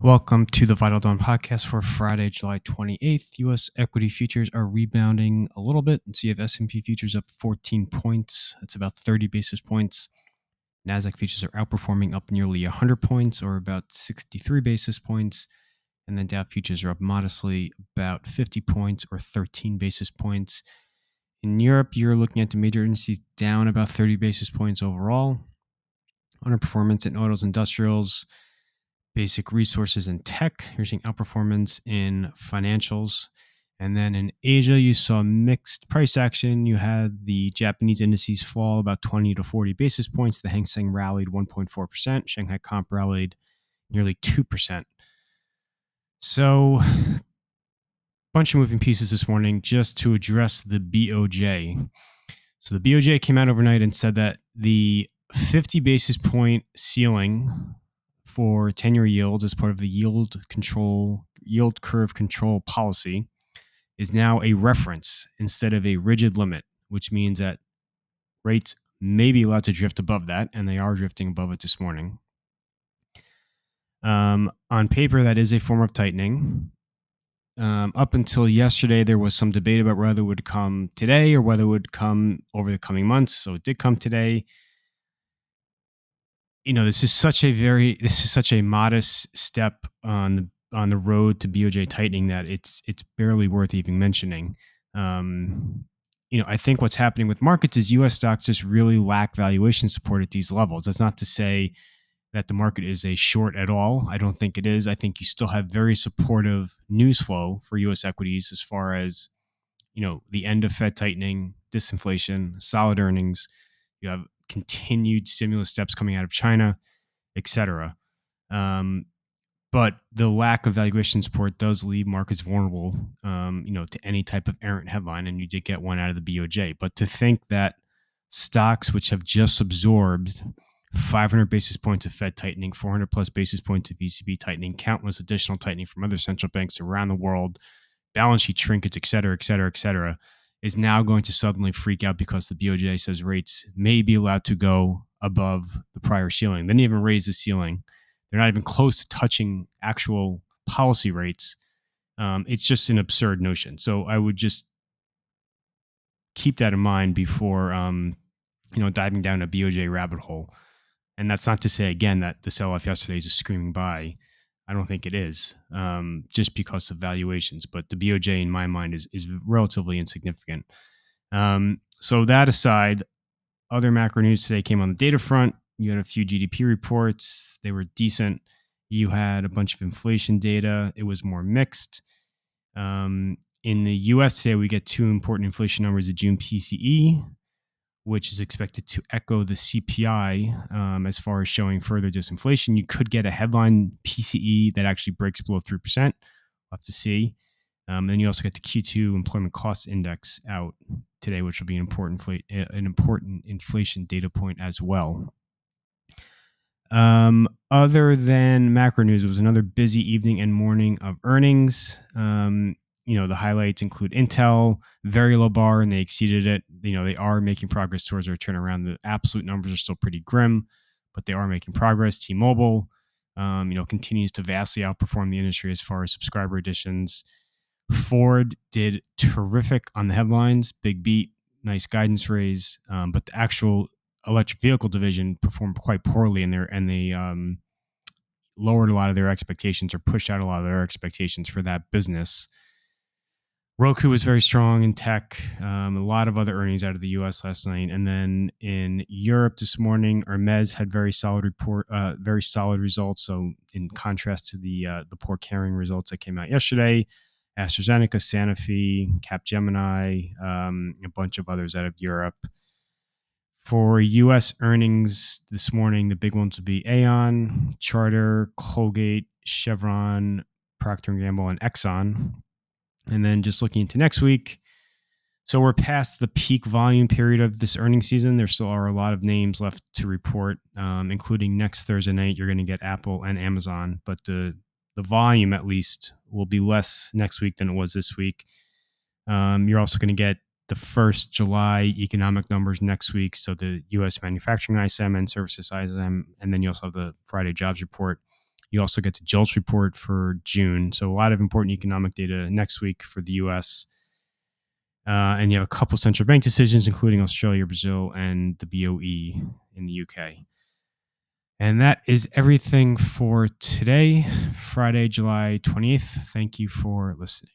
Welcome to the Vital Dawn podcast for Friday, July 28th. U.S. equity futures are rebounding a little bit. So you have S&P futures up 14 points. That's about 30 basis points. Nasdaq futures are outperforming up nearly 100 points or about 63 basis points. And then Dow futures are up modestly about 50 points or 13 basis points. In Europe, you're looking at the major indices down about 30 basis points overall. Underperformance in autos, industrials, basic resources and tech. You're seeing outperformance in financials. And then in Asia, you saw mixed price action. You had the Japanese indices fall about 20 to 40 basis points. The Hang Seng rallied 1.4%. Shanghai Comp rallied nearly 2%. So, bunch of moving pieces this morning just to address the BOJ. So, the BOJ came out overnight and said that the 50 basis point ceiling for 10 year yields as part of the yield control, yield curve control policy is now a reference instead of a rigid limit, which means that rates may be allowed to drift above that, and they are drifting above it this morning. Um, on paper, that is a form of tightening. Um, up until yesterday, there was some debate about whether it would come today or whether it would come over the coming months. So it did come today you know, this is such a very this is such a modest step on the on the road to BOJ tightening that it's it's barely worth even mentioning. Um, you know, I think what's happening with markets is U.S. stocks just really lack valuation support at these levels. That's not to say that the market is a short at all. I don't think it is. I think you still have very supportive news flow for U.S. equities as far as you know the end of Fed tightening, disinflation, solid earnings. You have continued stimulus steps coming out of China, et cetera. Um, but the lack of valuation support does leave markets vulnerable, um, you know, to any type of errant headline, and you did get one out of the BOJ. But to think that stocks which have just absorbed 500 basis points of Fed tightening, 400 plus basis points of ECB tightening, countless additional tightening from other central banks around the world, balance sheet trinkets, et cetera, et cetera, et cetera, is now going to suddenly freak out because the BOJ says rates may be allowed to go above the prior ceiling. They didn't even raise the ceiling. They're not even close to touching actual policy rates. Um, it's just an absurd notion. So I would just keep that in mind before um, you know diving down a BOJ rabbit hole. And that's not to say again that the sell-off yesterday is a screaming buy. I don't think it is, um, just because of valuations. But the BOJ, in my mind, is is relatively insignificant. Um, so that aside, other macro news today came on the data front. You had a few GDP reports; they were decent. You had a bunch of inflation data; it was more mixed. Um, in the U.S. today, we get two important inflation numbers: the June PCE, which is expected to echo the CPI um, as far as showing further disinflation. You could get a headline PCE that actually breaks below 3%. We'll have to see. Um, then you also get the Q2 employment cost index out today, which will be an important, an important inflation data point as well. Um, other than macro news, it was another busy evening and morning of earnings. Um, you know the highlights include Intel, very low bar, and they exceeded it. You know they are making progress towards their turnaround. The absolute numbers are still pretty grim, but they are making progress. T-Mobile, um, you know, continues to vastly outperform the industry as far as subscriber additions. Ford did terrific on the headlines, big beat, nice guidance raise, um, but the actual electric vehicle division performed quite poorly, and they and they um, lowered a lot of their expectations or pushed out a lot of their expectations for that business. Roku was very strong in tech. Um, a lot of other earnings out of the U.S. last night, and then in Europe this morning, Hermes had very solid report, uh, very solid results. So, in contrast to the uh, the poor Kering results that came out yesterday, AstraZeneca, Sanofi, Capgemini, um, a bunch of others out of Europe. For U.S. earnings this morning, the big ones would be Aon, Charter, Colgate, Chevron, Procter and Gamble, and Exxon. And then just looking into next week, so we're past the peak volume period of this earnings season. There still are a lot of names left to report, um, including next Thursday night. You're going to get Apple and Amazon, but the the volume at least will be less next week than it was this week. Um, you're also going to get the first July economic numbers next week. So the U.S. manufacturing ISM and services ISM, and then you also have the Friday jobs report. You also get the JOLTS report for June. So a lot of important economic data next week for the US. Uh, and you have a couple central bank decisions, including Australia, Brazil, and the BOE in the UK. And that is everything for today, Friday, July 28th. Thank you for listening.